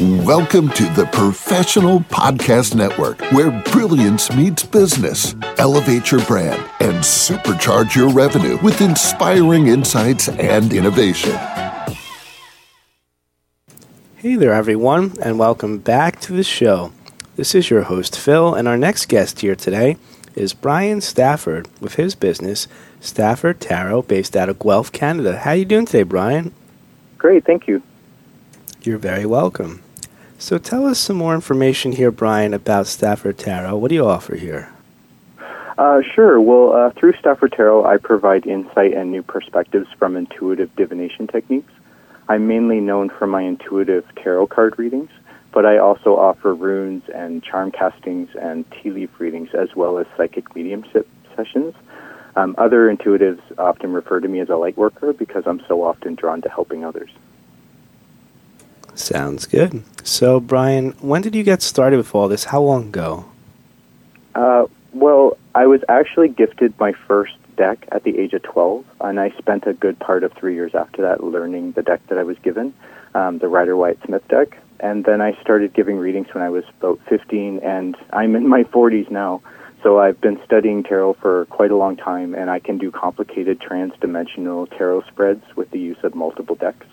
Welcome to the Professional Podcast Network, where brilliance meets business. Elevate your brand and supercharge your revenue with inspiring insights and innovation. Hey there, everyone, and welcome back to the show. This is your host, Phill, and our next guest here today is Bryan Stafford with his business, Stafford Tarot, based out of Guelph, Canada. How are you doing today, Bryan? Great, thank you. You're very welcome. So tell us some more information here, Bryan, about Stafford Tarot. What do you offer here? Uh, sure. Well, uh, through Stafford Tarot, I provide insight and new perspectives from intuitive divination techniques. I'm mainly known for my intuitive tarot card readings, but I also offer runes and charm castings and tea leaf readings, as well as psychic mediumship sessions. Um, other intuitives often refer to me as a light worker because I'm so often drawn to helping others. Sounds good. So, Bryan, when did you get started with all this? How long ago? Uh, well, I was actually gifted my first deck at the age of 12, and I spent a good part of three years after that learning the deck that I was given, um, the Rider White Smith deck. And then I started giving readings when I was about 15, and I'm in my 40s now. So I've been studying tarot for quite a long time, and I can do complicated trans-dimensional tarot spreads with the use of multiple decks.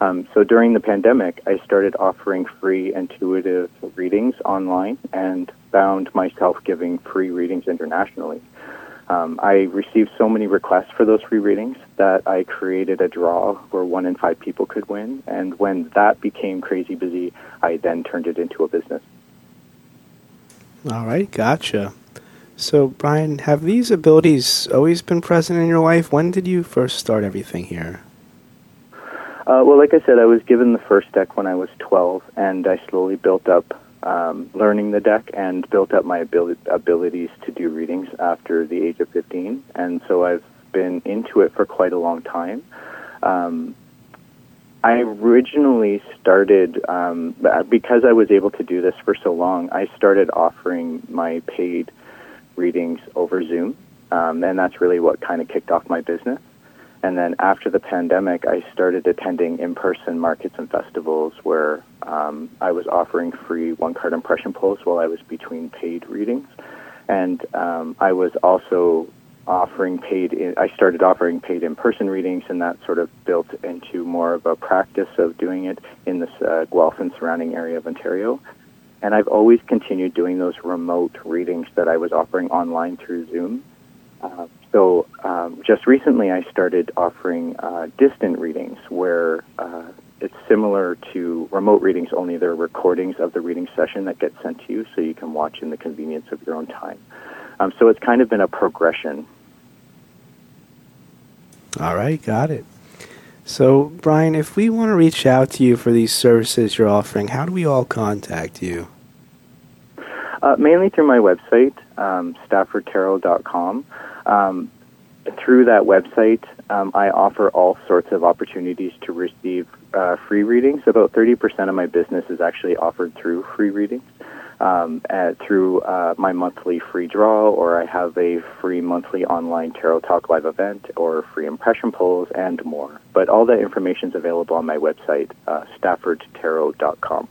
Um, so during the pandemic, I started offering free intuitive readings online and found myself giving free readings internationally. Um, I received so many requests for those free readings that I created a draw where one in five people could win. And when that became crazy busy, I then turned it into a business. All right, gotcha. So, Bryan, have these abilities always been present in your life? When did you first start everything here? Uh, well, like I said, I was given the first deck when I was 12, and I slowly built up um, learning the deck and built up my abilities to do readings after the age of 15. And so I've been into it for quite a long time. Um, I originally started, um, because I was able to do this for so long, I started offering my paid readings over Zoom. Um, and that's really what kind of kicked off my business. And then after the pandemic, I started attending in person markets and festivals where um, I was offering free one card impression pulls while I was between paid readings. And um, I was also offering paid, in, I started offering paid in person readings, and that sort of built into more of a practice of doing it in this uh, Guelph and surrounding area of Ontario. And I've always continued doing those remote readings that I was offering online through Zoom. Uh, so um, just recently, I started offering uh, distant readings where uh, it's similar to remote readings, only they're recordings of the reading session that get sent to you, so you can watch in the convenience of your own time. Um, so it's kind of been a progression. All right, got it. So, Bryan, if we want to reach out to you for these services you're offering, how do we all contact you? Uh, mainly through my website, um, staffordtarot.com. Um, through that website, um, I offer all sorts of opportunities to receive uh, free readings. About 30% of my business is actually offered through free readings. Um, at, through uh, my monthly free draw, or I have a free monthly online Tarot Talk live event, or free impression polls, and more. But all that information is available on my website, uh, staffordtarot.com.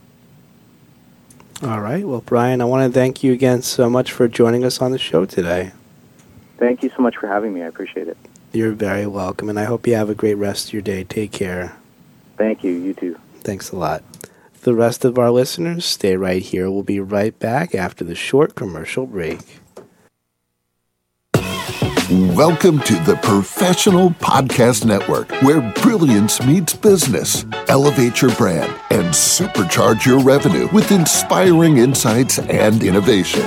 All right. Well, Bryan, I want to thank you again so much for joining us on the show today. Thank you so much for having me. I appreciate it. You're very welcome, and I hope you have a great rest of your day. Take care. Thank you. You too. Thanks a lot. The rest of our listeners, stay right here. We'll be right back after the short commercial break. Welcome to the Professional Podcast Network, where brilliance meets business. Elevate your brand and supercharge your revenue with inspiring insights and innovation.